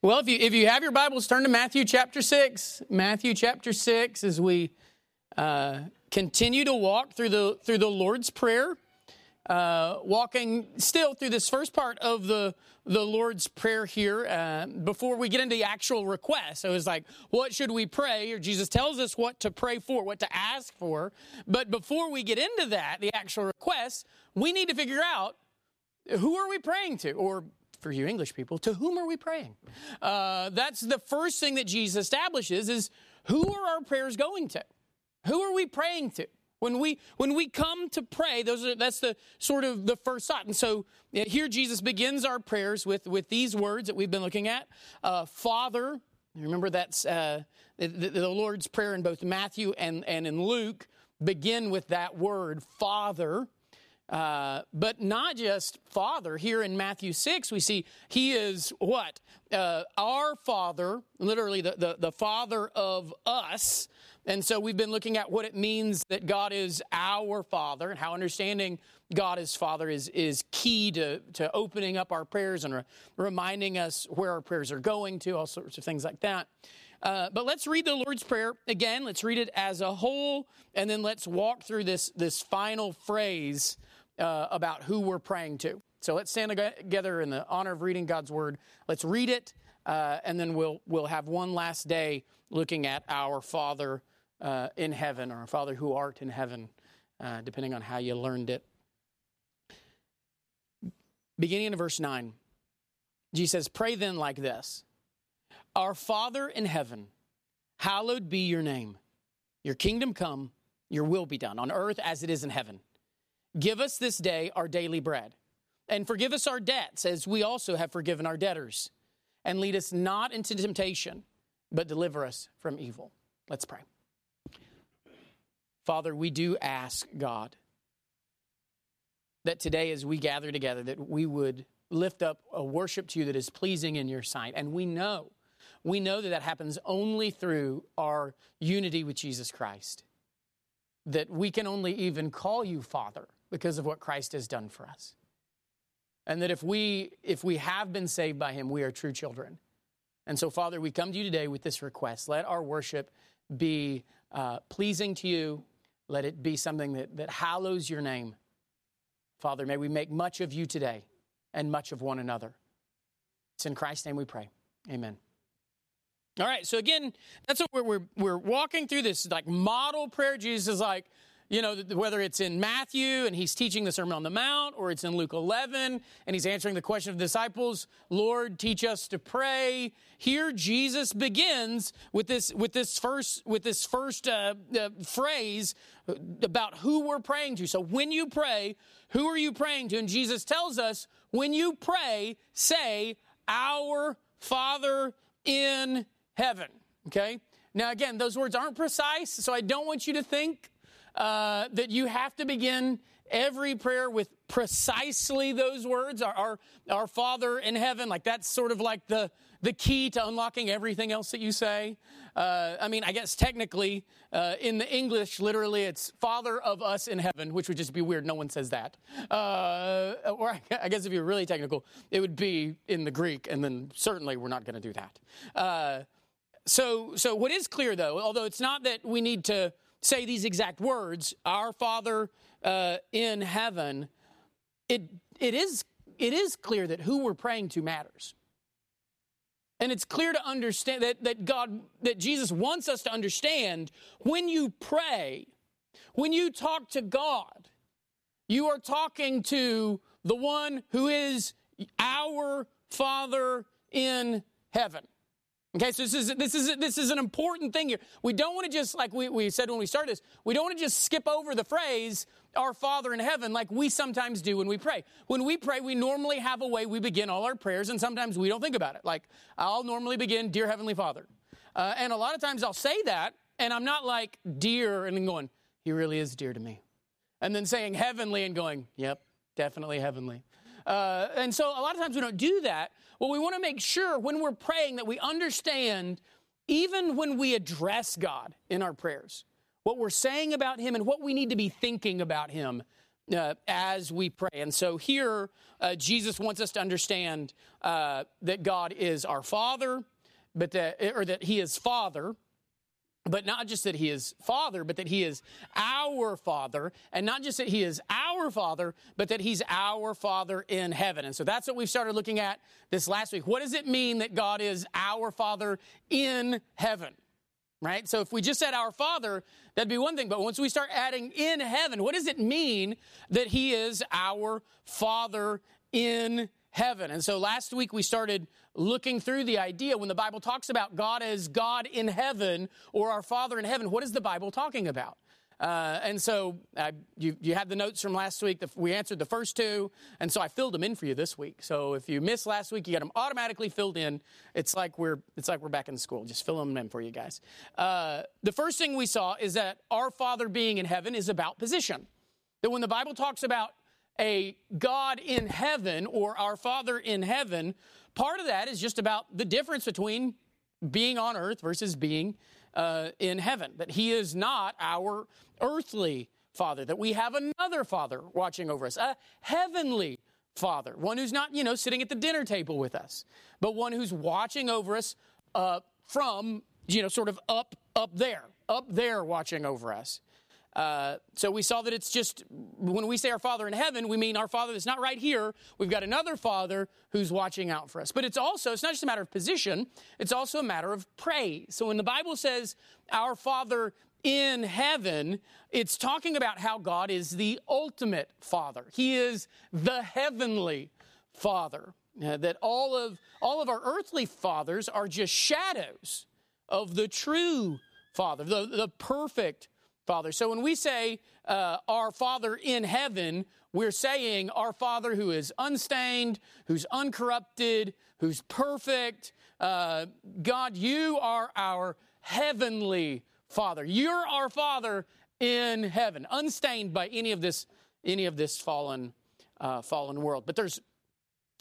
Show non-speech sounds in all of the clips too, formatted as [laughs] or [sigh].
Well, if you, if you have your Bibles, turn to Matthew chapter 6. Matthew chapter 6 as we uh, continue to walk through the, through the Lord's Prayer, uh, walking still through this first part of the, the Lord's Prayer here uh, before we get into the actual request. So it's like, what should we pray? Or Jesus tells us what to pray for, what to ask for. But before we get into that, the actual request, we need to figure out who are we praying to? Or for you English people, to whom are we praying? Uh, that's the first thing that Jesus establishes is who are our prayers going to? Who are we praying to? When we when we come to pray, those are that's the sort of the first thought. And so here Jesus begins our prayers with with these words that we've been looking at. Uh, Father, remember that's uh, the, the Lord's prayer in both Matthew and and in Luke begin with that word Father. Uh, but not just Father. Here in Matthew 6, we see He is what? Uh, our Father, literally the, the, the Father of us. And so we've been looking at what it means that God is our Father and how understanding God as Father is, is key to, to opening up our prayers and re- reminding us where our prayers are going to, all sorts of things like that. Uh, but let's read the Lord's Prayer again. Let's read it as a whole, and then let's walk through this, this final phrase uh, about who we're praying to. So let's stand together in the honor of reading God's word. Let's read it, uh, and then we'll we'll have one last day looking at our Father uh, in heaven, or our Father who art in heaven, uh, depending on how you learned it. Beginning in verse nine, Jesus says, "Pray then like this: Our Father in heaven, hallowed be your name. Your kingdom come. Your will be done on earth as it is in heaven." Give us this day our daily bread, and forgive us our debts as we also have forgiven our debtors. And lead us not into temptation, but deliver us from evil. Let's pray. Father, we do ask God that today, as we gather together, that we would lift up a worship to you that is pleasing in your sight. And we know, we know that that happens only through our unity with Jesus Christ. That we can only even call you Father because of what Christ has done for us. And that if we if we have been saved by him, we are true children. And so, Father, we come to you today with this request. Let our worship be uh, pleasing to you. Let it be something that, that hallows your name. Father, may we make much of you today and much of one another. It's in Christ's name we pray. Amen. All right, so again, that's what we're, we're, we're walking through this like model prayer. Jesus is like, you know, whether it's in Matthew and he's teaching the Sermon on the Mount, or it's in Luke 11 and he's answering the question of the disciples, Lord, teach us to pray. Here, Jesus begins with this, with this first, with this first uh, uh, phrase about who we're praying to. So when you pray, who are you praying to? And Jesus tells us, when you pray, say, Our Father in heaven. Okay? Now, again, those words aren't precise, so I don't want you to think uh, that you have to begin every prayer with precisely those words our, our, our father in heaven like that's sort of like the the key to unlocking everything else that you say. Uh, i mean i guess technically uh, in the english literally it's father of us in heaven which would just be weird. No one says that. Uh, or i guess if you're really technical it would be in the greek and then certainly we're not going to do that. Uh, so so what is clear though although it's not that we need to say these exact words, Our Father uh, in heaven, it, it, is, it is clear that who we're praying to matters. And it's clear to understand that, that God, that Jesus wants us to understand when you pray, when you talk to God, you are talking to the one who is our Father in heaven. Okay, so this is this is this is an important thing here. We don't want to just like we, we said when we started this, we don't want to just skip over the phrase our Father in heaven like we sometimes do when we pray. When we pray, we normally have a way we begin all our prayers, and sometimes we don't think about it. Like I'll normally begin, Dear Heavenly Father. Uh, and a lot of times I'll say that, and I'm not like dear and then going, He really is dear to me. And then saying heavenly and going, Yep, definitely heavenly. Uh, and so a lot of times we don't do that. Well, we want to make sure when we're praying that we understand, even when we address God in our prayers, what we're saying about Him and what we need to be thinking about Him uh, as we pray. And so here, uh, Jesus wants us to understand uh, that God is our Father, but that, or that He is Father, but not just that he is father, but that he is our father, and not just that he is our father, but that he's our father in heaven. And so that's what we've started looking at this last week. What does it mean that God is our father in heaven? Right? So if we just said our father, that'd be one thing. But once we start adding in heaven, what does it mean that he is our father in heaven. And so last week we started looking through the idea when the Bible talks about God as God in heaven or our Father in heaven, what is the Bible talking about? Uh, and so uh, you, you had the notes from last week. We answered the first two, and so I filled them in for you this week. So if you missed last week, you got them automatically filled in. It's like we're it's like we're back in school. Just fill them in for you guys. Uh, the first thing we saw is that our Father being in heaven is about position. That when the Bible talks about a God in heaven or our Father in heaven, part of that is just about the difference between being on earth versus being uh, in heaven. That He is not our earthly Father, that we have another Father watching over us, a heavenly Father, one who's not, you know, sitting at the dinner table with us, but one who's watching over us uh, from, you know, sort of up, up there, up there watching over us. Uh, so we saw that it's just when we say our Father in heaven, we mean our Father that's not right here. We've got another Father who's watching out for us. But it's also, it's not just a matter of position, it's also a matter of praise. So when the Bible says our Father in heaven, it's talking about how God is the ultimate Father. He is the heavenly Father. Uh, that all of all of our earthly fathers are just shadows of the true Father, the, the perfect Father. So when we say uh, our Father in heaven, we're saying our Father who is unstained, who's uncorrupted, who's perfect. Uh, God, you are our heavenly Father. You're our Father in heaven, unstained by any of this, any of this fallen, uh, fallen world. But there's,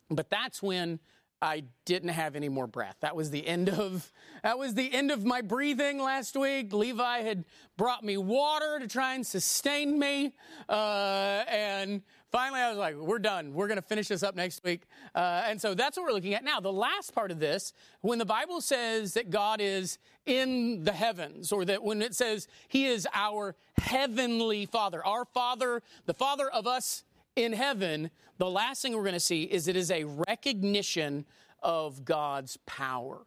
but that's when I didn't have any more breath. That was the end of that was the end of my breathing last week. Levi had brought me water to try and sustain me, uh, and finally I was like, "We're done. We're going to finish this up next week." Uh, and so that's what we're looking at now. The last part of this, when the Bible says that God is in the heavens, or that when it says He is our heavenly Father, our Father, the Father of us in heaven, the last thing we're going to see is it is a recognition of God's power.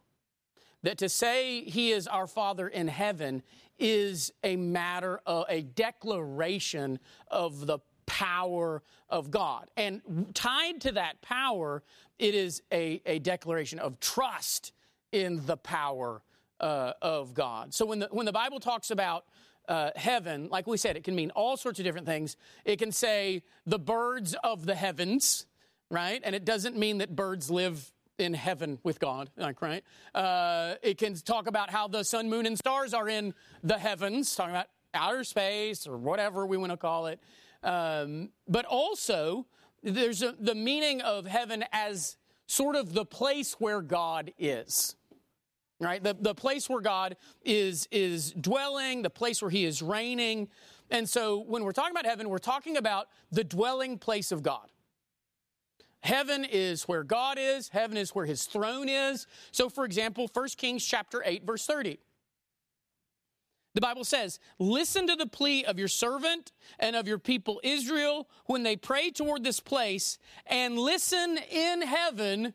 That to say He is our Father in heaven is a matter of a declaration of the power of God. And tied to that power, it is a, a declaration of trust in the power uh, of God. So when the, when the Bible talks about uh, heaven, like we said, it can mean all sorts of different things. It can say the birds of the heavens, right? And it doesn't mean that birds live in heaven with God, like, right? Uh, it can talk about how the sun, moon, and stars are in the heavens, talking about outer space or whatever we want to call it. Um, but also, there's a, the meaning of heaven as sort of the place where God is right? The, the place where God is, is dwelling, the place where He is reigning. And so when we're talking about heaven, we're talking about the dwelling place of God. Heaven is where God is, heaven is where his throne is. So for example, 1 Kings chapter 8 verse 30. The Bible says, Listen to the plea of your servant and of your people Israel when they pray toward this place, and listen in heaven,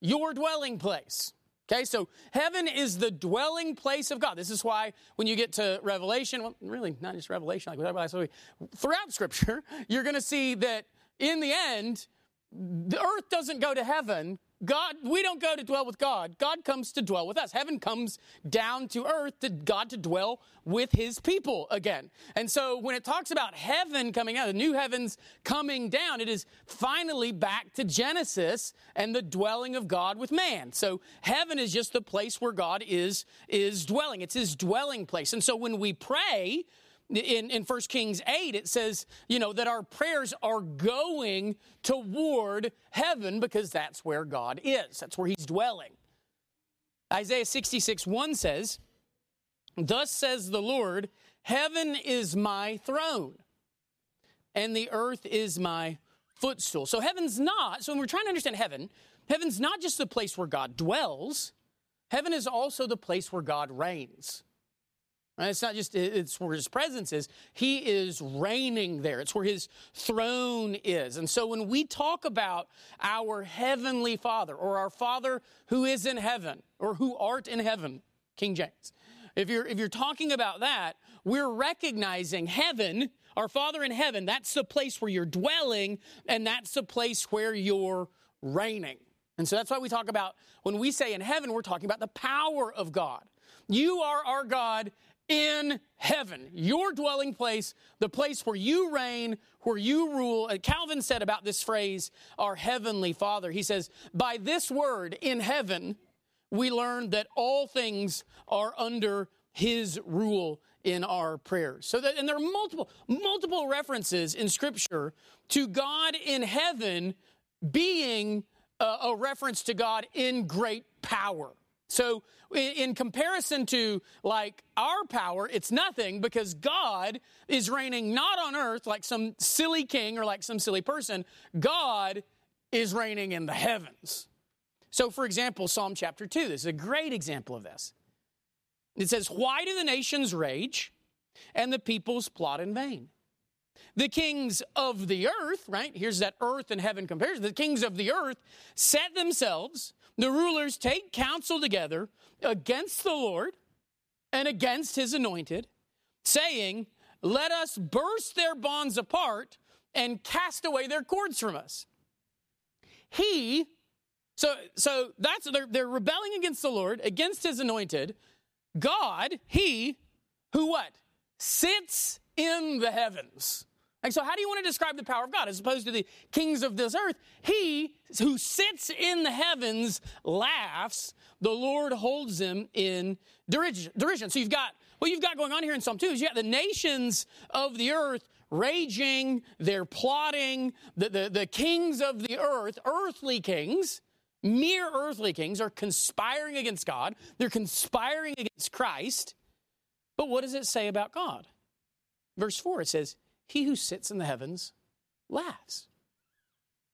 your dwelling place. Okay, so heaven is the dwelling place of God. This is why when you get to Revelation, well, really not just Revelation, like throughout Scripture, [laughs] you're going to see that in the end, the earth doesn't go to heaven. God, we don't go to dwell with God. God comes to dwell with us. Heaven comes down to earth to God to dwell with his people again. And so when it talks about heaven coming out, the new heavens coming down, it is finally back to Genesis and the dwelling of God with man. So heaven is just the place where God is, is dwelling. It's his dwelling place. And so when we pray, in, in 1 Kings 8, it says, you know, that our prayers are going toward heaven because that's where God is. That's where he's dwelling. Isaiah 66, 1 says, Thus says the Lord, Heaven is my throne, and the earth is my footstool. So heaven's not, so when we're trying to understand heaven, heaven's not just the place where God dwells, heaven is also the place where God reigns. Right? It's not just it's where his presence is. He is reigning there. It's where his throne is. And so when we talk about our heavenly Father or our Father who is in heaven or who art in heaven, King James. If you're if you're talking about that, we're recognizing heaven, our Father in heaven, that's the place where you're dwelling and that's the place where you're reigning. And so that's why we talk about when we say in heaven, we're talking about the power of God. You are our God in heaven, your dwelling place, the place where you reign, where you rule. And Calvin said about this phrase, our heavenly Father, he says, by this word in heaven, we learn that all things are under his rule in our prayers. So that, and there are multiple, multiple references in scripture to God in heaven being a, a reference to God in great power. So, in comparison to like our power, it's nothing because God is reigning not on earth like some silly king or like some silly person. God is reigning in the heavens. So, for example, Psalm chapter 2, this is a great example of this. It says, Why do the nations rage and the peoples plot in vain? The kings of the earth, right? Here's that earth and heaven comparison. The kings of the earth set themselves the rulers take counsel together against the Lord and against his anointed, saying, Let us burst their bonds apart and cast away their cords from us. He, so, so that's, they're, they're rebelling against the Lord, against his anointed. God, he, who what? Sits in the heavens. And so, how do you want to describe the power of God as opposed to the kings of this earth? He who sits in the heavens laughs. The Lord holds him in derision. So, you've got what you've got going on here in Psalm 2 is you got the nations of the earth raging, they're plotting. The, the, the kings of the earth, earthly kings, mere earthly kings, are conspiring against God. They're conspiring against Christ. But what does it say about God? Verse 4 it says, he who sits in the heavens laughs.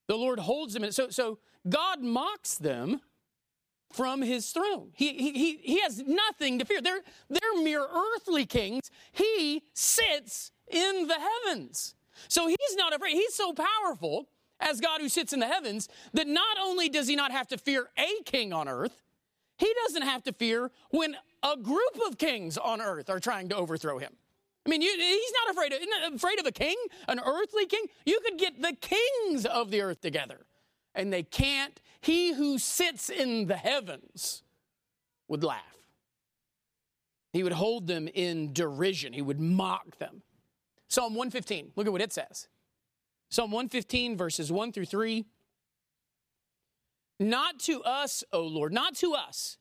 The Lord holds them. In, so, so God mocks them from his throne. He, he, he has nothing to fear. They're, they're mere earthly kings. He sits in the heavens. So he's not afraid. He's so powerful as God who sits in the heavens that not only does he not have to fear a king on earth, he doesn't have to fear when a group of kings on earth are trying to overthrow him. I mean, you, he's not afraid of, not afraid of a king, an earthly king. You could get the kings of the earth together, and they can't. He who sits in the heavens would laugh. He would hold them in derision. He would mock them. Psalm 115, look at what it says. Psalm 115, verses 1 through 3. Not to us, O Lord, not to us,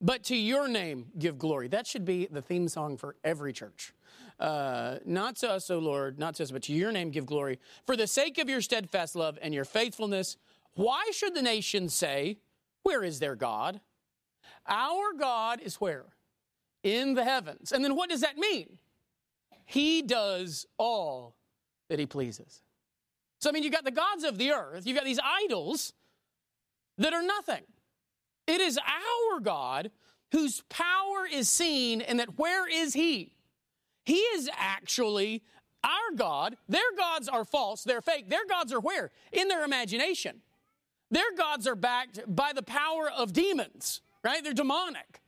but to your name give glory. That should be the theme song for every church. Uh, not to us, O Lord, not to us, but to your name give glory. For the sake of your steadfast love and your faithfulness, why should the nations say, Where is their God? Our God is where? In the heavens. And then what does that mean? He does all that he pleases. So, I mean, you've got the gods of the earth, you've got these idols that are nothing. It is our God whose power is seen, and that where is he? He is actually our God. Their gods are false, they're fake. Their gods are where? In their imagination. Their gods are backed by the power of demons, right? They're demonic.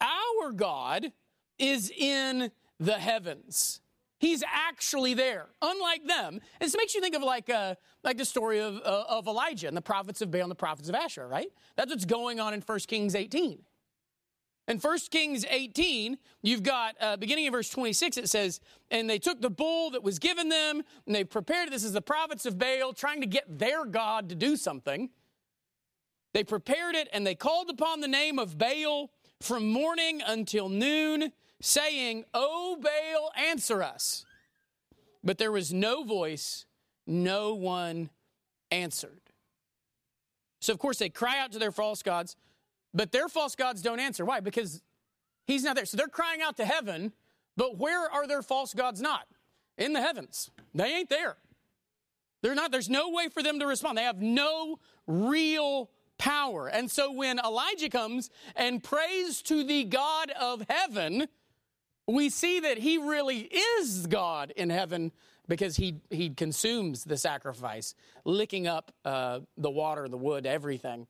Our God is in the heavens. He's actually there, unlike them. This makes you think of like uh, like the story of, uh, of Elijah and the prophets of Baal and the prophets of Asherah, right? That's what's going on in 1 Kings 18. In 1 Kings 18, you've got, uh, beginning in verse 26, it says, And they took the bull that was given them, and they prepared This is the prophets of Baal trying to get their God to do something. They prepared it, and they called upon the name of Baal from morning until noon, saying, O Baal, answer us. But there was no voice, no one answered. So, of course, they cry out to their false gods. But their false gods don't answer. Why? Because he's not there. So they're crying out to heaven, but where are their false gods not? In the heavens. They ain't there. They're not, there's no way for them to respond. They have no real power. And so when Elijah comes and prays to the God of heaven, we see that he really is God in heaven because he, he consumes the sacrifice, licking up uh, the water, the wood, everything.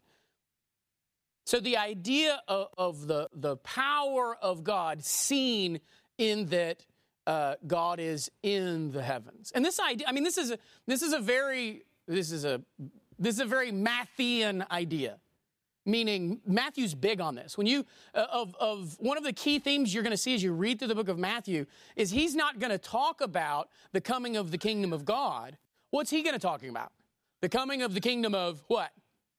So the idea of, of, the, the power of God seen in that uh, God is in the heavens. And this idea, I mean, this is a, this is a very, this is a, this is a very Matthean idea. Meaning matthew's big on this. When you uh, of, of one of the key themes you're going to see as you read through the book of matthew is he's not going to talk about the coming of the kingdom of god. What's he going to talking about? The coming of the kingdom of what?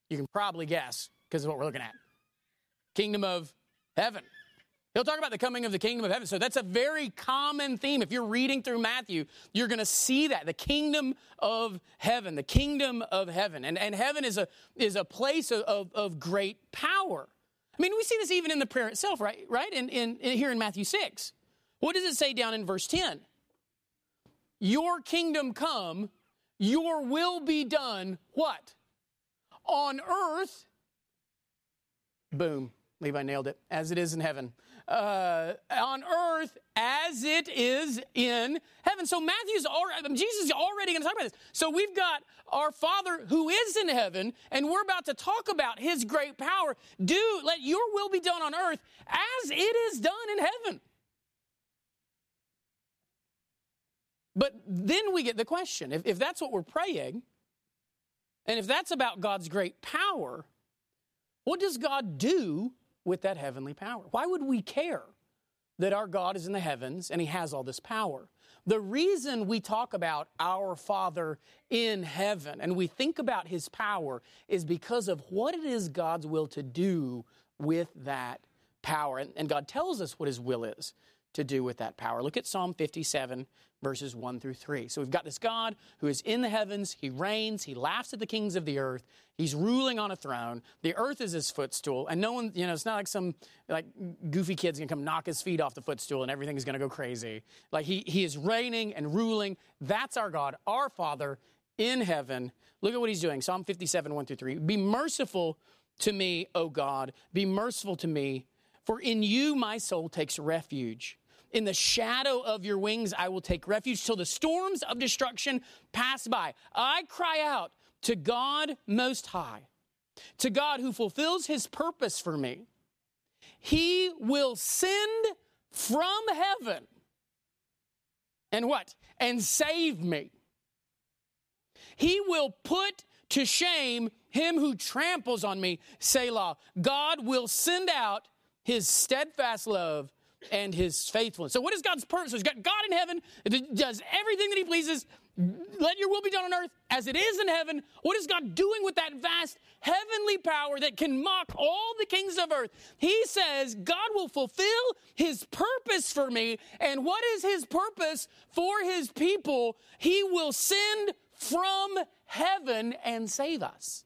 You can probably guess because of what we're looking at kingdom of heaven He'll talk about the coming of the kingdom of heaven. So that's a very common theme. If you're reading through Matthew, you're going to see that the kingdom of heaven, the kingdom of heaven. And, and heaven is a, is a place of, of, of great power. I mean, we see this even in the prayer itself, right? Right? In, in, in, here in Matthew 6. What does it say down in verse 10? Your kingdom come, your will be done, what? On earth. Boom. Levi nailed it. As it is in heaven uh, on earth as it is in heaven. So Matthew's already, Jesus is already going to talk about this. So we've got our Father who is in heaven, and we're about to talk about His great power. Do let your will be done on earth as it is done in heaven. But then we get the question if, if that's what we're praying, and if that's about God's great power, what does God do with that heavenly power. Why would we care that our God is in the heavens and he has all this power? The reason we talk about our Father in heaven and we think about his power is because of what it is God's will to do with that power. And, and God tells us what his will is to do with that power. Look at Psalm 57, verses 1 through 3. So we've got this God who is in the heavens, he reigns, he laughs at the kings of the earth, he's ruling on a throne. The earth is his footstool, and no one, you know, it's not like some like goofy kid's gonna come knock his feet off the footstool and everything's gonna go crazy. Like he, he is reigning and ruling. That's our God, our Father in heaven. Look at what he's doing. Psalm 57, 1 through 3. Be merciful to me, O God. Be merciful to me, for in you my soul takes refuge. In the shadow of your wings, I will take refuge till the storms of destruction pass by. I cry out to God Most High, to God who fulfills his purpose for me. He will send from heaven and what? And save me. He will put to shame him who tramples on me, Selah. God will send out his steadfast love and his faithfulness. So, what is God's purpose? So he's got God in heaven, does everything that he pleases. Let your will be done on earth as it is in heaven. What is God doing with that vast heavenly power that can mock all the kings of earth? He says, God will fulfill his purpose for me. And what is his purpose for his people? He will send from heaven and save us.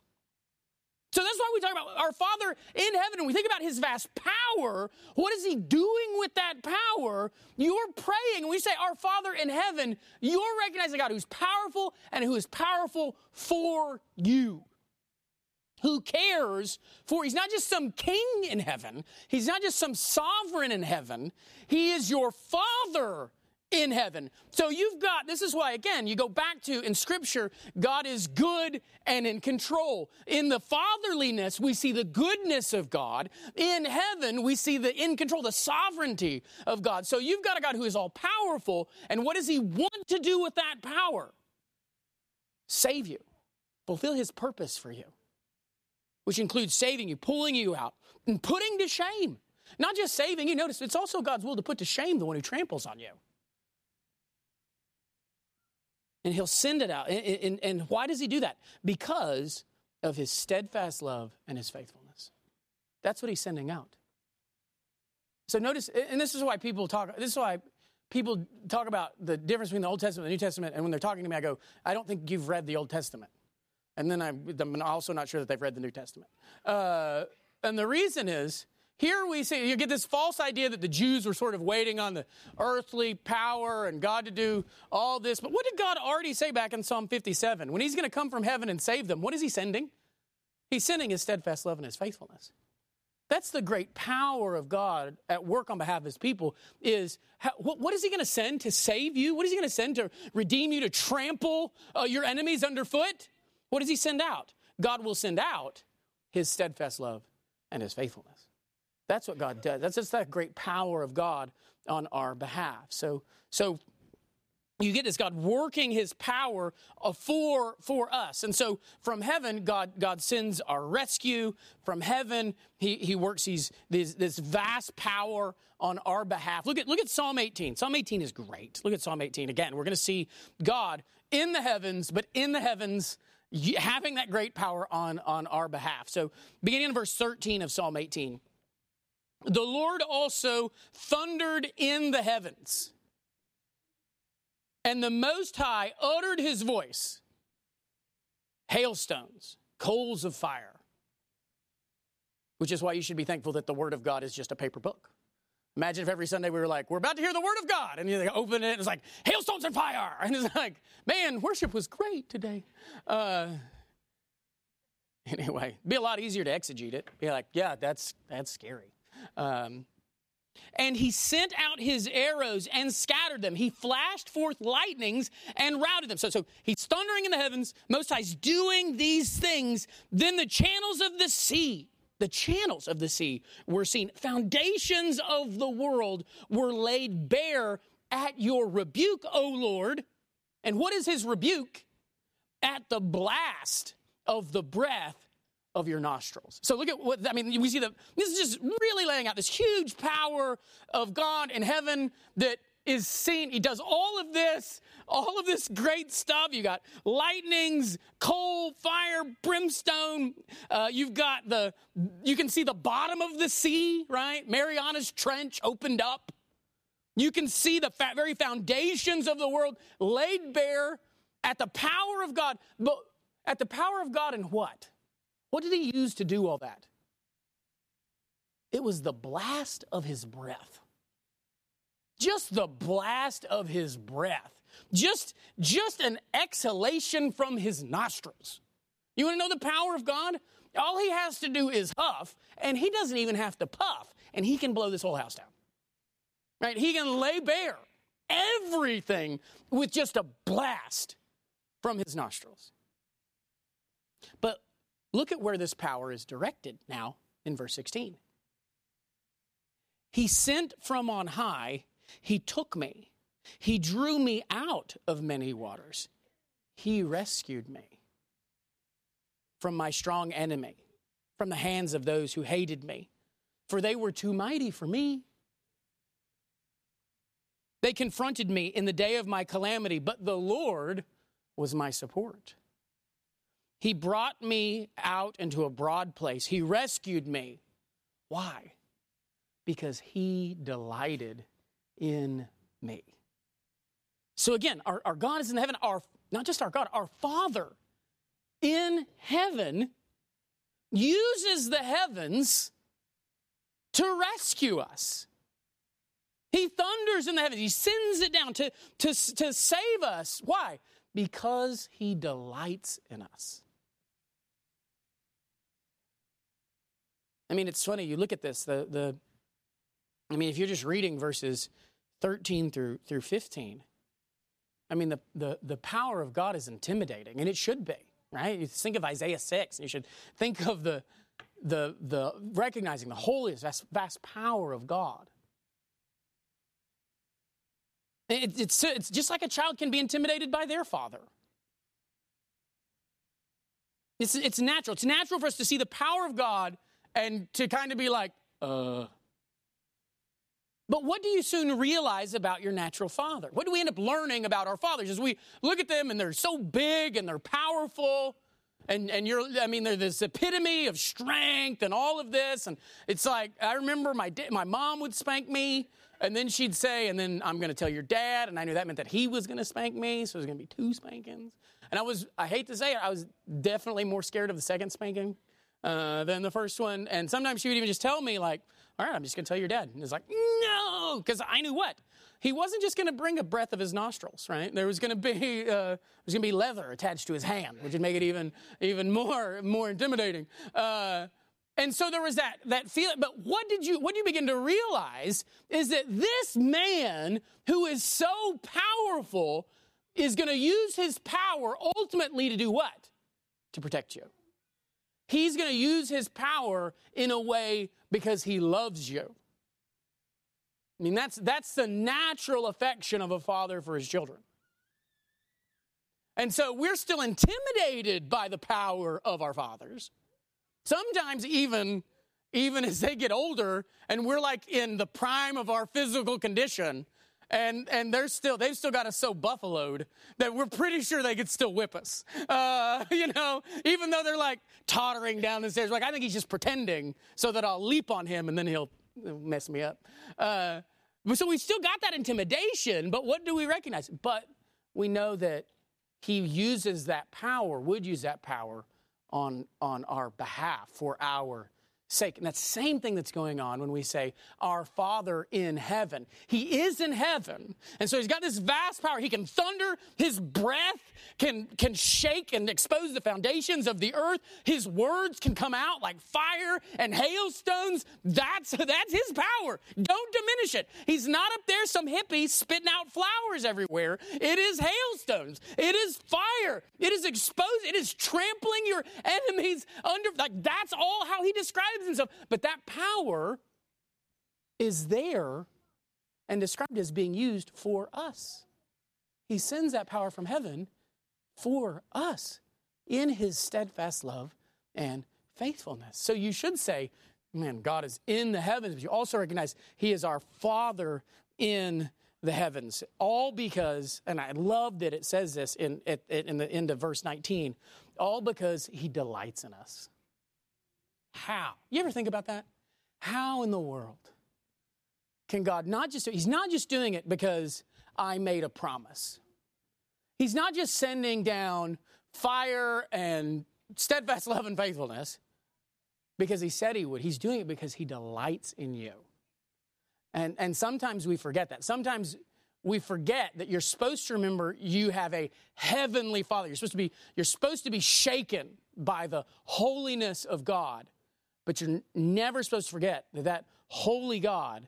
So that's why we talk about our Father in heaven and we think about his vast power. What is he doing with that power? You're praying and we say, Our Father in heaven, you're recognizing God who's powerful and who is powerful for you. Who cares for, he's not just some king in heaven, he's not just some sovereign in heaven, he is your Father in heaven. So you've got, this is why, again, you go back to in Scripture, God is good and in control. In the fatherliness, we see the goodness of God. In heaven, we see the in control, the sovereignty of God. So you've got a God who is all powerful. And what does He want to do with that power? Save you, fulfill His purpose for you, which includes saving you, pulling you out, and putting to shame. Not just saving you, notice it's also God's will to put to shame the one who tramples on you and he'll send it out. And, and, and, why does he do that? Because of his steadfast love and his faithfulness. That's what he's sending out. So notice, and this is why people talk, this is why people talk about the difference between the Old Testament and the New Testament. And when they're talking to me, I go, I don't think you've read the Old Testament. And then I'm, also not sure that they've read the New Testament. Uh, and the reason is here we see, you get this false idea that the Jews were sort of waiting on the earthly power and God to do all this. But what did God already say back in Psalm 57? When He's going to come from heaven and save them, what is He sending? He's sending His steadfast love and His faithfulness. That's the great power of God at work on behalf of His people. Is what is He going to send to save you? What is He going to send to redeem you, to trample uh, your enemies underfoot? What does He send out? God will send out His steadfast love and His faithfulness. That's what God does. That's just that great power of God on our behalf. So, so you get this God working his power uh, for, for us. And so from heaven, God, God sends our rescue. From heaven, he, he works these, these, this vast power on our behalf. Look at, look at Psalm 18. Psalm 18 is great. Look at Psalm 18. Again, we're going to see God in the heavens, but in the heavens, having that great power on, on our behalf. So beginning in verse 13 of Psalm 18. The Lord also thundered in the heavens, and the Most High uttered his voice hailstones, coals of fire, which is why you should be thankful that the Word of God is just a paper book. Imagine if every Sunday we were like, we're about to hear the Word of God. And you open it, and it's like, hailstones and fire. [laughs] And it's like, man, worship was great today. Uh, anyway, be a lot easier to exegete it. Be like, yeah, that's, that's scary. Um, and he sent out his arrows and scattered them. He flashed forth lightnings and routed them. So, so he's thundering in the heavens. Most High's doing these things. Then the channels of the sea, the channels of the sea were seen. Foundations of the world were laid bare at your rebuke, O Lord. And what is his rebuke? At the blast of the breath of your nostrils. So look at what, I mean, we see that this is just really laying out this huge power of God in heaven that is seen. He does all of this, all of this great stuff. You got lightnings, coal, fire, brimstone. Uh, you've got the, you can see the bottom of the sea, right? Mariana's Trench opened up. You can see the fa- very foundations of the world laid bare at the power of God. But at the power of God in what? What did he use to do all that? It was the blast of his breath. Just the blast of his breath. Just, just an exhalation from his nostrils. You want to know the power of God? All he has to do is huff, and he doesn't even have to puff, and he can blow this whole house down. Right? He can lay bare everything with just a blast from his nostrils. But Look at where this power is directed now in verse 16. He sent from on high, he took me, he drew me out of many waters, he rescued me from my strong enemy, from the hands of those who hated me, for they were too mighty for me. They confronted me in the day of my calamity, but the Lord was my support. He brought me out into a broad place. He rescued me. Why? Because he delighted in me. So again, our, our God is in heaven, our not just our God, our Father in heaven uses the heavens to rescue us. He thunders in the heavens. He sends it down to, to, to save us. Why? Because he delights in us. I mean, it's funny. You look at this. The the. I mean, if you're just reading verses 13 through through 15, I mean, the the the power of God is intimidating, and it should be right. You think of Isaiah 6, and you should think of the the the recognizing the holiest vast, vast power of God. It, it's it's just like a child can be intimidated by their father. It's, it's natural. It's natural for us to see the power of God and to kind of be like, uh. But what do you soon realize about your natural father? What do we end up learning about our fathers as we look at them and they're so big and they're powerful and, and you're, I mean, they're this epitome of strength and all of this. And it's like, I remember my, my mom would spank me and then she'd say, and then I'm going to tell your dad. And I knew that meant that he was going to spank me. So it was going to be two spankings. And I was, I hate to say it, I was definitely more scared of the second spanking uh, than the first one. And sometimes she would even just tell me, like, all right, I'm just going to tell your dad. And it's like, no, because I knew what? He wasn't just going to bring a breath of his nostrils, right? There was going to be uh, was going to be leather attached to his hand, which would make it even even more more intimidating. Uh, and so there was that that feeling. But what did you what you begin to realize is that this man who is so powerful is going to use his power ultimately to do what? To protect you. He's going to use his power in a way because he loves you. I mean, that's, that's the natural affection of a father for his children. And so we're still intimidated by the power of our fathers. Sometimes even even as they get older and we're like in the prime of our physical condition and and they're still they've still got us so buffaloed that we're pretty sure they could still whip us. Uh, [laughs] you know even though they're like tottering down the stairs like i think he's just pretending so that i'll leap on him and then he'll mess me up. Uh, so we still got that intimidation but what do we recognize? But we know that he uses that power would use that power on, on our behalf for our sake. And that same thing that's going on when we say, Our Father in heaven. He is in heaven. And so he's got this vast power. He can thunder, his breath can, can shake and expose the foundations of the earth. His words can come out like fire and hailstones. That's, that's his power. Don't diminish it. He's not up there, some hippie spitting out flowers everywhere. It is hailstones. It is fire. It is exposed. It is trampling your enemies under. Like that's all how he describes himself. But that power is there and described as being used for us. He sends that power from heaven for us in his steadfast love and faithfulness. So you should say, man, God is in the heavens, but you also recognize he is our Father in the heavens. All because, and I love that it says this in, in the end of verse 19, all because he delights in us. How? You ever think about that? How in the world can God not just, He's not just doing it because I made a promise. He's not just sending down fire and steadfast [laughs] love and faithfulness because He said He would. He's doing it because He delights in you. And, and sometimes we forget that. Sometimes we forget that you're supposed to remember you have a heavenly father. You're supposed to be, you're supposed to be shaken by the holiness of God but you're never supposed to forget that that holy God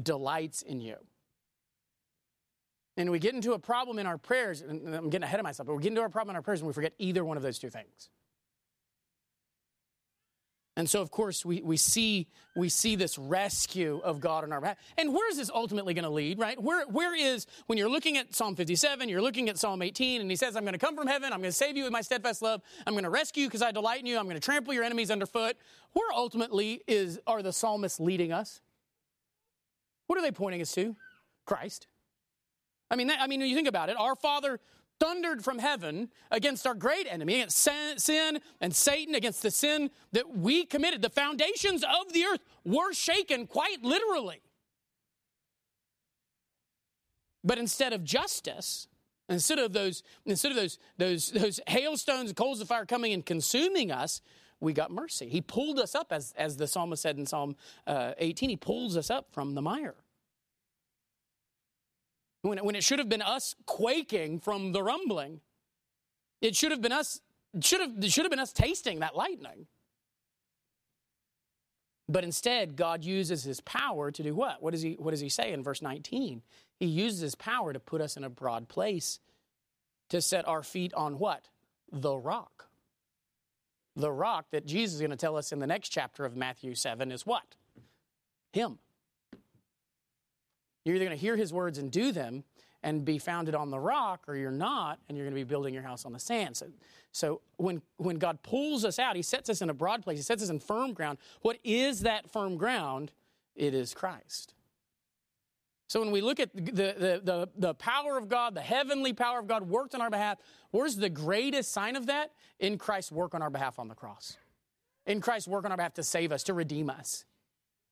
delights in you. And we get into a problem in our prayers, and I'm getting ahead of myself, but we get into a problem in our prayers and we forget either one of those two things. And so, of course, we, we, see, we see this rescue of God on our behalf. And where is this ultimately going to lead, right? Where, where is, when you're looking at Psalm 57, you're looking at Psalm 18, and he says, I'm going to come from heaven, I'm going to save you with my steadfast love, I'm going to rescue you because I delight in you, I'm going to trample your enemies underfoot. Where ultimately is, are the psalmists leading us? What are they pointing us to? Christ. I mean, that, I mean, when you think about it, our Father thundered from heaven against our great enemy, against sin and Satan, against the sin that we committed. The foundations of the earth were shaken quite literally. But instead of justice, instead of those, instead of those, those, those hailstones and coals of fire coming and consuming us, we got mercy. He pulled us up, as, as the psalmist said in Psalm uh, 18, he pulls us up from the mire. When it, when it should have been us quaking from the rumbling, it should have been us, should have, should have been us tasting that lightning. But instead, God uses his power to do what? What does he, what does he say in verse 19? He uses his power to put us in a broad place to set our feet on what? The rock. The rock that Jesus is going to tell us in the next chapter of Matthew 7 is what? Him. You're either going to hear his words and do them and be founded on the rock, or you're not, and you're going to be building your house on the sand. So, so when, when God pulls us out, he sets us in a broad place, he sets us in firm ground. What is that firm ground? It is Christ. So when we look at the, the, the, the, power of God, the heavenly power of God worked on our behalf, where's the greatest sign of that? In Christ's work on our behalf on the cross. In Christ's work on our behalf to save us, to redeem us.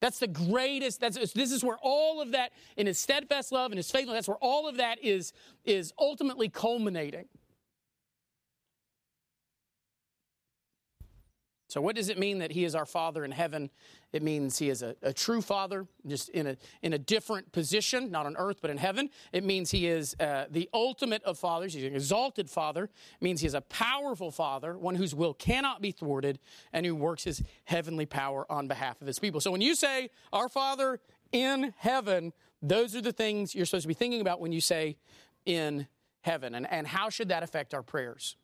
That's the greatest. That's, this is where all of that, in his steadfast love and his faithfulness, that's where all of that is, is ultimately culminating. So, what does it mean that He is our Father in heaven? It means He is a, a, true Father, just in a, in a different position, not on earth, but in heaven. It means He is uh, the ultimate of fathers. He's an exalted Father. It means He is a powerful Father, one whose will cannot be thwarted, and who works His heavenly power on behalf of His people. So, when you say, Our Father in heaven, those are the things you're supposed to be thinking about when you say, In heaven. And, and how should that affect our prayers?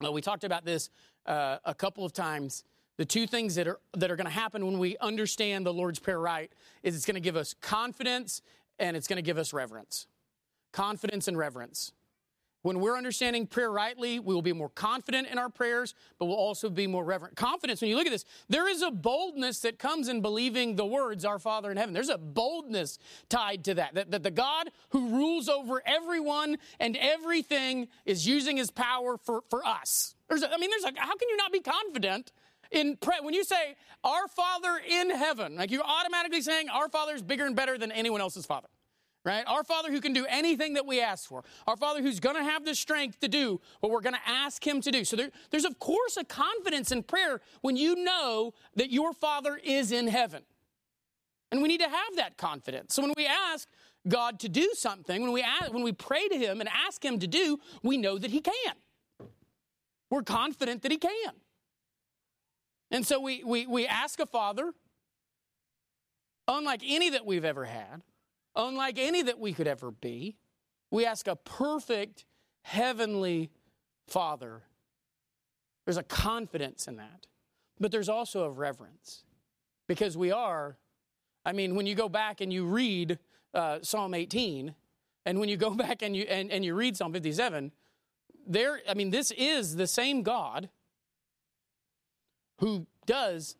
Well, we talked about this uh, a couple of times. The two things that are that are going to happen when we understand the Lord's Prayer right is it's going to give us confidence and it's going to give us reverence. Confidence and reverence. When we're understanding prayer rightly, we will be more confident in our prayers, but we'll also be more reverent. Confidence, when you look at this, there is a boldness that comes in believing the words, Our Father in heaven. There's a boldness tied to that, that, that the God who rules over everyone and everything is using his power for, for us. There's a, I mean, there's a, how can you not be confident in prayer? When you say, Our Father in heaven, like you're automatically saying, Our Father is bigger and better than anyone else's Father right? Our Father who can do anything that we ask for. Our Father who's going to have the strength to do what we're going to ask Him to do. So there, there's, of course, a confidence in prayer when you know that your Father is in heaven. And we need to have that confidence. So when we ask God to do something, when we, ask, when we pray to Him and ask Him to do, we know that He can. We're confident that He can. And so we, we, we ask a Father, unlike any that we've ever had, unlike any that we could ever be. We ask a perfect heavenly Father. There's a confidence in that, but there's also a reverence because we are. I mean, when you go back and you read uh, Psalm 18, and when you go [laughs] back and you and, and you read Psalm 57, there, I mean, this is the same God who does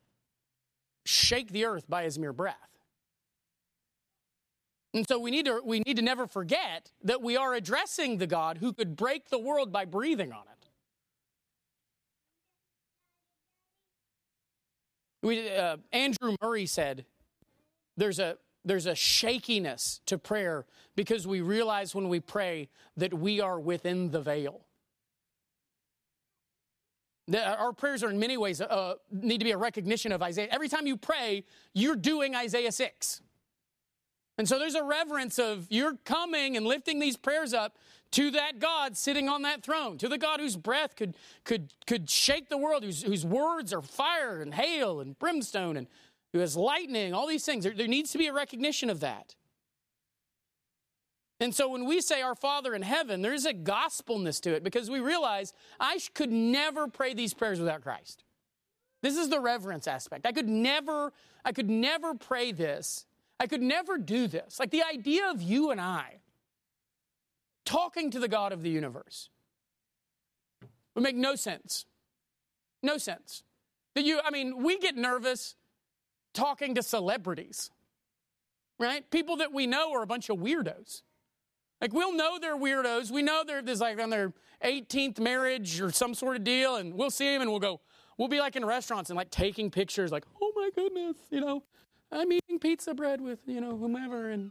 shake the earth by his mere breath. And so we need to we need to never forget that we are addressing the God who could break the world by breathing on it. We, uh, Andrew Murray said, "There's a there's a shakiness to prayer because we realize when we pray that we are within the veil." Our prayers are in many ways uh, need to be a recognition of Isaiah. Every time you pray, you're doing Isaiah 6. And so there's a reverence of you're coming and lifting these prayers up to that God sitting on that throne, to the God whose breath could, could, could shake the world, whose, whose words are fire and hail and brimstone, and who has lightning, all these things. There, there needs to be a recognition of that. And so when we say our Father in heaven, there's a gospelness to it because we realize I could never pray these prayers without Christ. This is the reverence aspect. I could never, I could never pray this I could never do this. Like the idea of you and I talking to the God of the universe would make no sense. No sense. That you, I mean, we get nervous talking to celebrities, right? People that we know are a bunch of weirdos. Like we'll know they're weirdos. We know they're there's like on their 18th marriage or some sort of deal, and we'll see them and we'll go, we'll be like in restaurants and like taking pictures, like, oh my goodness, you know, I'm eating pizza bread with, you know, whomever, and,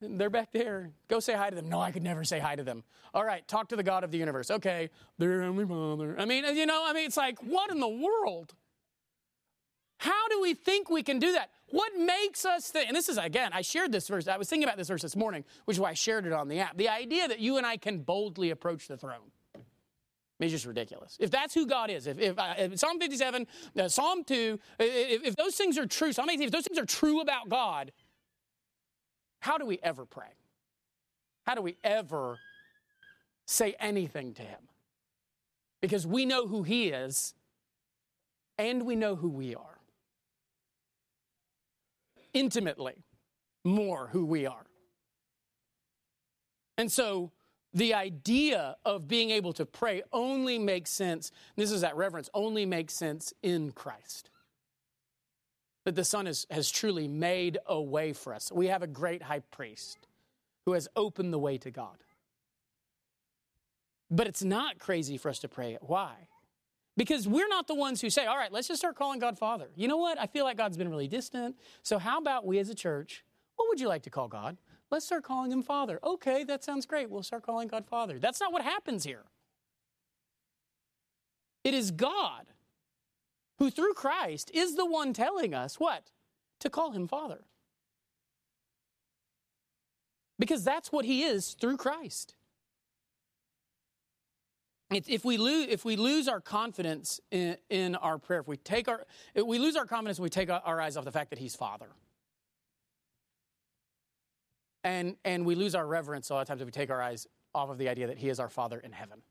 and they're back there. Go say hi to them. No, I could never say hi to them. All right, talk to the God of the universe. Okay, dear only Father. I mean, you know, I mean, it's like, what in the world? How do we think we can do that? What makes us think, and this is, again, I shared this verse, I was thinking about this verse this morning, which is why I shared it on the app. The idea that you and I can boldly approach the throne it's just ridiculous. If that's who God is, if, if, uh, if Psalm 57, uh, Psalm 2, if, if, those things are true, Psalm 18, if those things are true about God, how do we ever pray? How do we ever say anything to Him? Because we know who He is and we know who we are. Intimately, more who we are. And so, the idea of being able to pray only makes sense, this is that reverence, only makes sense in Christ. That the Son is, has truly made a way for us. We have a great high priest who has opened the way to God. But it's not crazy for us to pray it. Why? Because we're not the ones who say, all right, let's just start calling God Father. You know what? I feel like God's been really distant. So, how about we as a church, what would you like to call God? Let's start calling him Father. Okay, that sounds great. We'll start calling God Father. That's not what happens here. It is God who through Christ is the one telling us what? To call him Father. Because that's what he is through Christ. If we lose, if we lose our confidence in, in our prayer, if we take our, if we lose our confidence, when we take our eyes off the fact that He's Father, and and we lose our reverence a lot of times if we take our eyes off of the idea that He is our Father in heaven.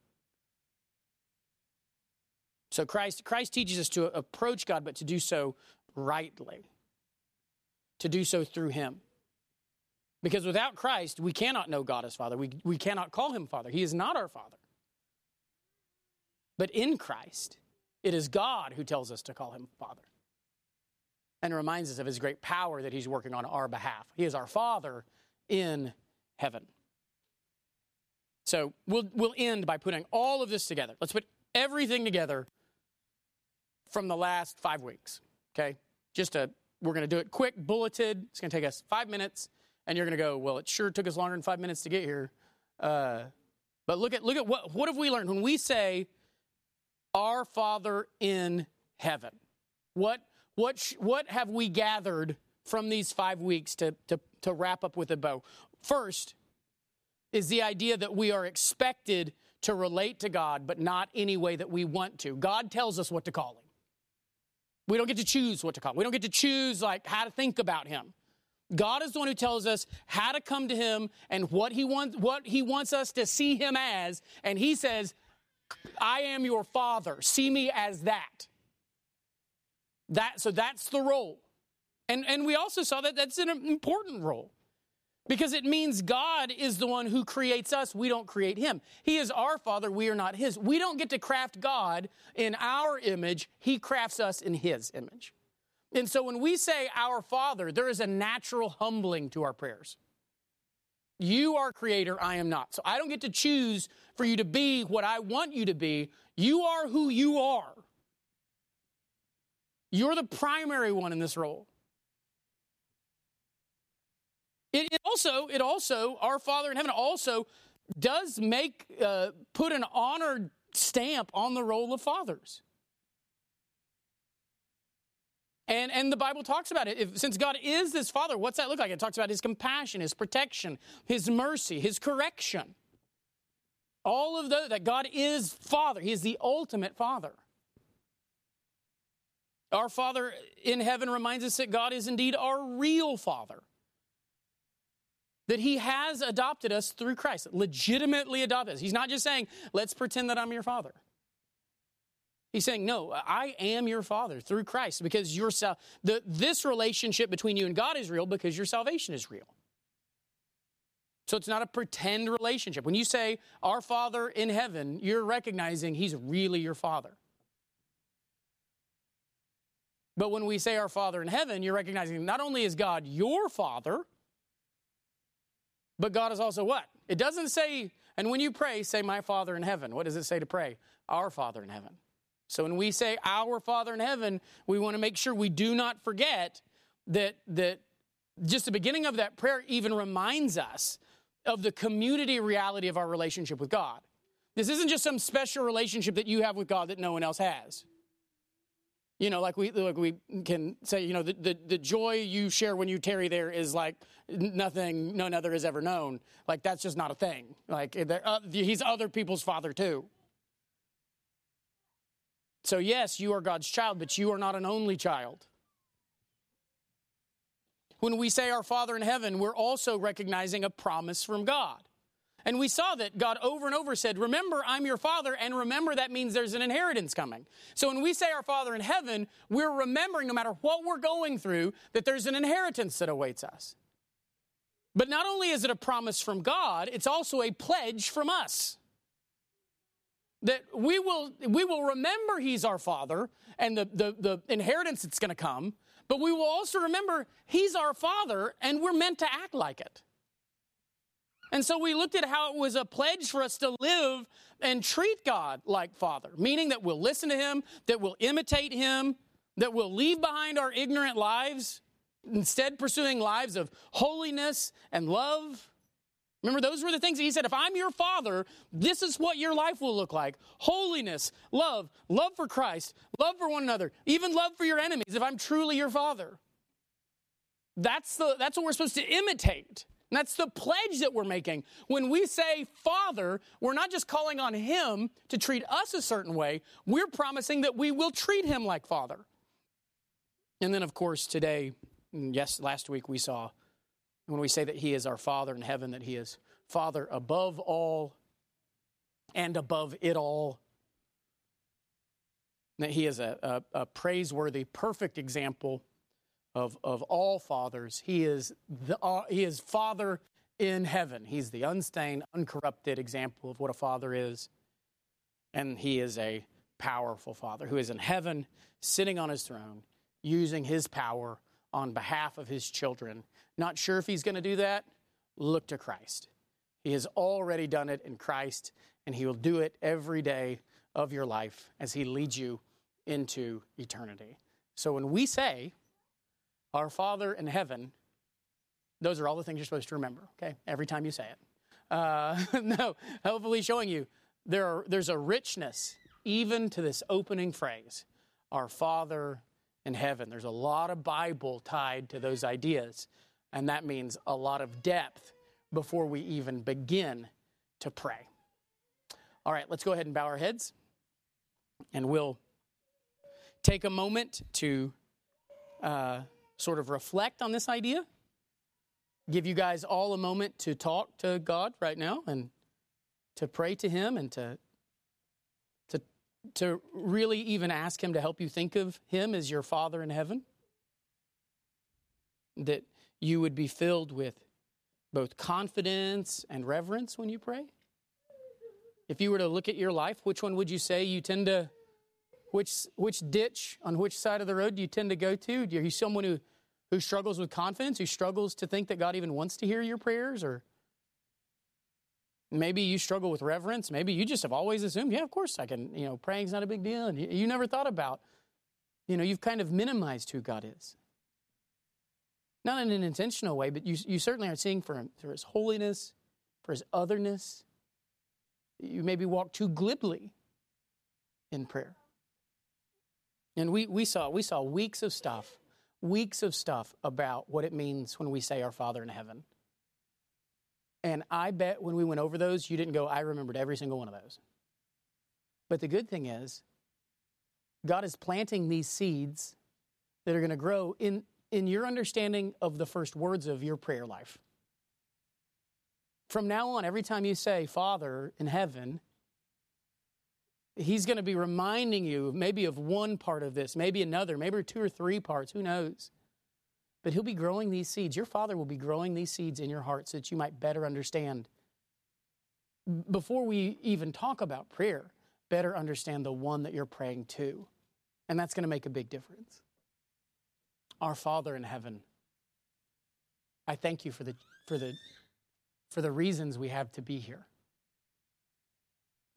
So Christ, Christ teaches us to approach God, but to do so rightly, to do so through Him. Because without Christ, we cannot know God as Father. We, we cannot call Him Father. He is not our Father. But in Christ, it is God who tells us to call Him Father and reminds us of His great power that He's working on our behalf. He is our Father in heaven. So we'll, we'll end by putting all of this together. Let's put everything together from the last five weeks. Okay? Just a, we're going to do it quick, bulleted. It's going to take us five minutes, and you're going to go, well, it sure took us longer than five minutes to get here. Uh, but look at, look at what, what have we learned? When we say, our Father in heaven, what, what, what have we gathered from these five weeks to, to, to wrap up with a bow? First is the idea that we are expected to relate to God, but not any way that we want to. God tells us what to call him. We don't get to choose what to call him. We don't get to choose like how to think about him. God is the one who tells us how to come to him and what he wants what he wants us to see him as and he says I am your father. See me as that. That so that's the role. And and we also saw that that's an important role. Because it means God is the one who creates us. We don't create him. He is our Father. We are not his. We don't get to craft God in our image. He crafts us in his image. And so when we say our Father, there is a natural humbling to our prayers. You are creator, I am not. So I don't get to choose for you to be what I want you to be. You are who you are. You're the primary one in this role. It, it also, it also, our Father in heaven also does make, uh, put an honored stamp on the role of fathers. And, and the Bible talks about it. If, since God is this Father, what's that look like? It talks about His compassion, His protection, His mercy, His correction. All of those, that God is Father. He is the ultimate Father. Our Father in heaven reminds us that God is indeed our real Father. That He has adopted us through Christ, legitimately adopted us. He's not just saying, let's pretend that I'm your Father. He's saying, No, I am your father through Christ because your the, this relationship between you and God is real because your salvation is real. So it's not a pretend relationship. When you say, Our Father in heaven, you're recognizing He's really your Father. But when we say Our Father in heaven, you're recognizing not only is God your Father, but God is also what? It doesn't say, and when you pray, say, My Father in heaven. What does it say to pray? Our Father in heaven. So when we say our Father in heaven, we want to make sure we do not forget that that just the beginning of that prayer even reminds us of the community reality of our relationship with God. This isn't just some special relationship that you have with God that no one else has. You know, like we like we can say, you know, the, the, the joy you share when you tarry there is like nothing none other has ever known. Like that's just not a thing. Like uh, he's other people's father too. So, yes, you are God's child, but you are not an only child. When we say our Father in heaven, we're also recognizing a promise from God. And we saw that God over and over said, Remember, I'm your Father, and remember that means there's an inheritance coming. So when we say our Father in heaven, we're remembering, no matter what we're going through, that there's an inheritance that awaits us. But not only is it a promise from God, it's also a pledge from us that we will, we will remember he's our father and the, the, the inheritance that's going to come, but we will also remember he's our father and we're meant to act like it. And so we looked at how it was a pledge for us to live and treat God like Father, meaning that we'll listen to Him, that we'll imitate Him, that we'll leave behind our ignorant lives, instead pursuing lives of holiness and love. Remember, those were the things that he said. If I'm your father, this is what your life will look like holiness, love, love for Christ, love for one another, even love for your enemies, if I'm truly your father. That's, the, that's what we're supposed to imitate. And that's the pledge that we're making. When we say Father, we're not just calling on Him to treat us a certain way, we're promising that we will treat Him like Father. And then, of course, today, mm, yes, last week we saw when we say that He is our Father in heaven, that He is Father above all and above it all. That He is a, a, a praiseworthy, perfect example of, of all fathers. He is, the, uh, he is Father in heaven. He's the unstained, uncorrupted example of what a father is. And he is a powerful father who is in heaven, sitting on his throne, using his power on behalf of his children. Not sure if he's going to do that? Look to Christ. He has already done it in Christ, and he will do it every day of your life as he leads you into eternity. So when we say, our Father in heaven, those are all the things you're supposed to remember, okay? Every time you say it. Uh, [laughs] no, hopefully showing you there are, there's a richness even to this opening phrase, Our Father in heaven. There's a lot of Bible tied to those ideas, and that means a lot of depth before we even begin to pray. All right, let's go ahead and bow our heads, and we'll take a moment to. Uh, sort of reflect on this idea. Give you guys all a moment to talk to God right now and to pray to Him and to, to, to really even ask Him to help you think of Him as your Father in heaven. That you would be filled with both confidence and reverence when you pray. If you were to look at your life, which one would you say you tend to which which ditch on which side of the road do you tend to go to? Are you someone who who struggles with confidence, who struggles to think that God even wants to hear your prayers, or maybe you struggle with reverence. Maybe you just have always assumed, yeah, of course I can, you know, praying's not a big deal. And you, you never thought about, you know, you've kind of minimized who God is. Not in an intentional way, but you, you certainly are seeing for, him, for his holiness, for his otherness. You maybe walk too glibly in prayer. And we, we saw we saw weeks of stuff weeks of stuff about what it means when we say our Father in heaven. And I bet when we went over those, you didn't go, I remembered every single one of those. But the good thing is, God is planting these seeds that are going to grow in, in your understanding of the first words of your prayer life. From now on, every time you say, Father in heaven, He's going to be reminding you maybe of one part of this, maybe another, maybe two or three parts, who knows? But He'll be growing these seeds. Your Father will be growing these seeds in your heart so that you might better understand. Before we even talk about prayer, better understand the one that you're praying to. And that's going to make a big difference. Our Father in heaven, I thank you for the, for the, for the reasons we have to be here.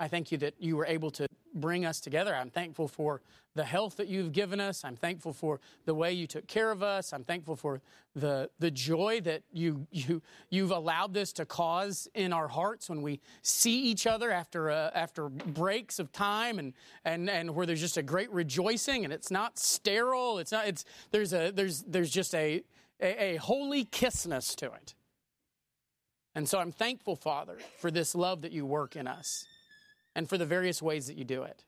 I thank you that you were able to bring us together. I'm thankful for the health that you've given us. I'm thankful for the way you took care of us. I'm thankful for the, the joy that you, you, you've allowed this to cause in our hearts when we see each other after, uh, after breaks of time and, and, and where there's just a great rejoicing and it's not sterile. It's not, it's, there's, a, there's, there's just a, a, a holy kissness to it. And so I'm thankful, Father, for this love that you work in us and for the various ways that you do it.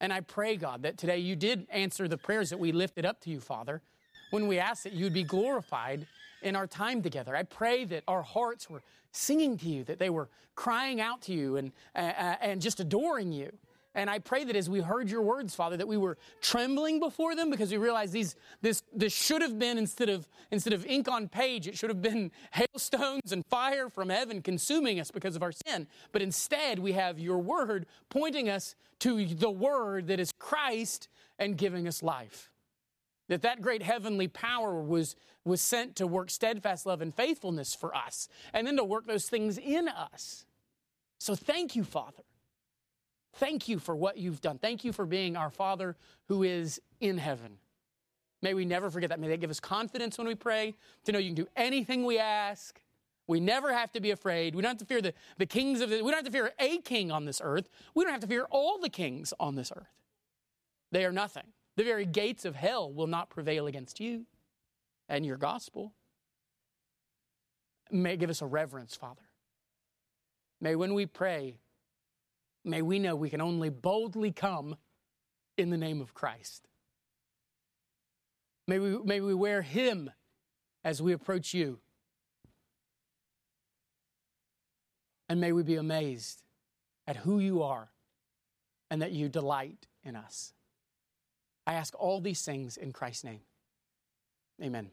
And I pray, God, that today you did answer the prayers that we lifted up to you, Father, when we asked that you'd be glorified in our time together. I pray that our hearts were singing to you, that they were crying out to you and, uh, and just adoring you. And I pray that as we heard your words, Father, that we were trembling before them because we realized these, this, this should have been instead of, instead of ink on page, it should have been [laughs] hailstones and fire from heaven consuming us because of our sin. But instead, we have your word pointing us to the word that is Christ and giving us life. That that great heavenly power was, was sent to work steadfast love and faithfulness for us, and then to work those things in us. So thank you, Father. Thank you for what you've done. Thank you for being our Father who is in heaven. May we never forget that. May that give us confidence when we pray to know you can do anything we ask We never have to be afraid. We don't have to fear the, the kings of the, we don't have to fear a king on this earth. We don't have to fear all the kings on this earth. They are nothing. The very gates of hell will not prevail against you and your gospel. May give us a reverence, Father. May when we pray, may we know we can only boldly come in the name of Christ. May we, may we wear Him as we approach you. And may we be amazed at who you are and that you delight in us. I ask all these things in Christ's name. Amen.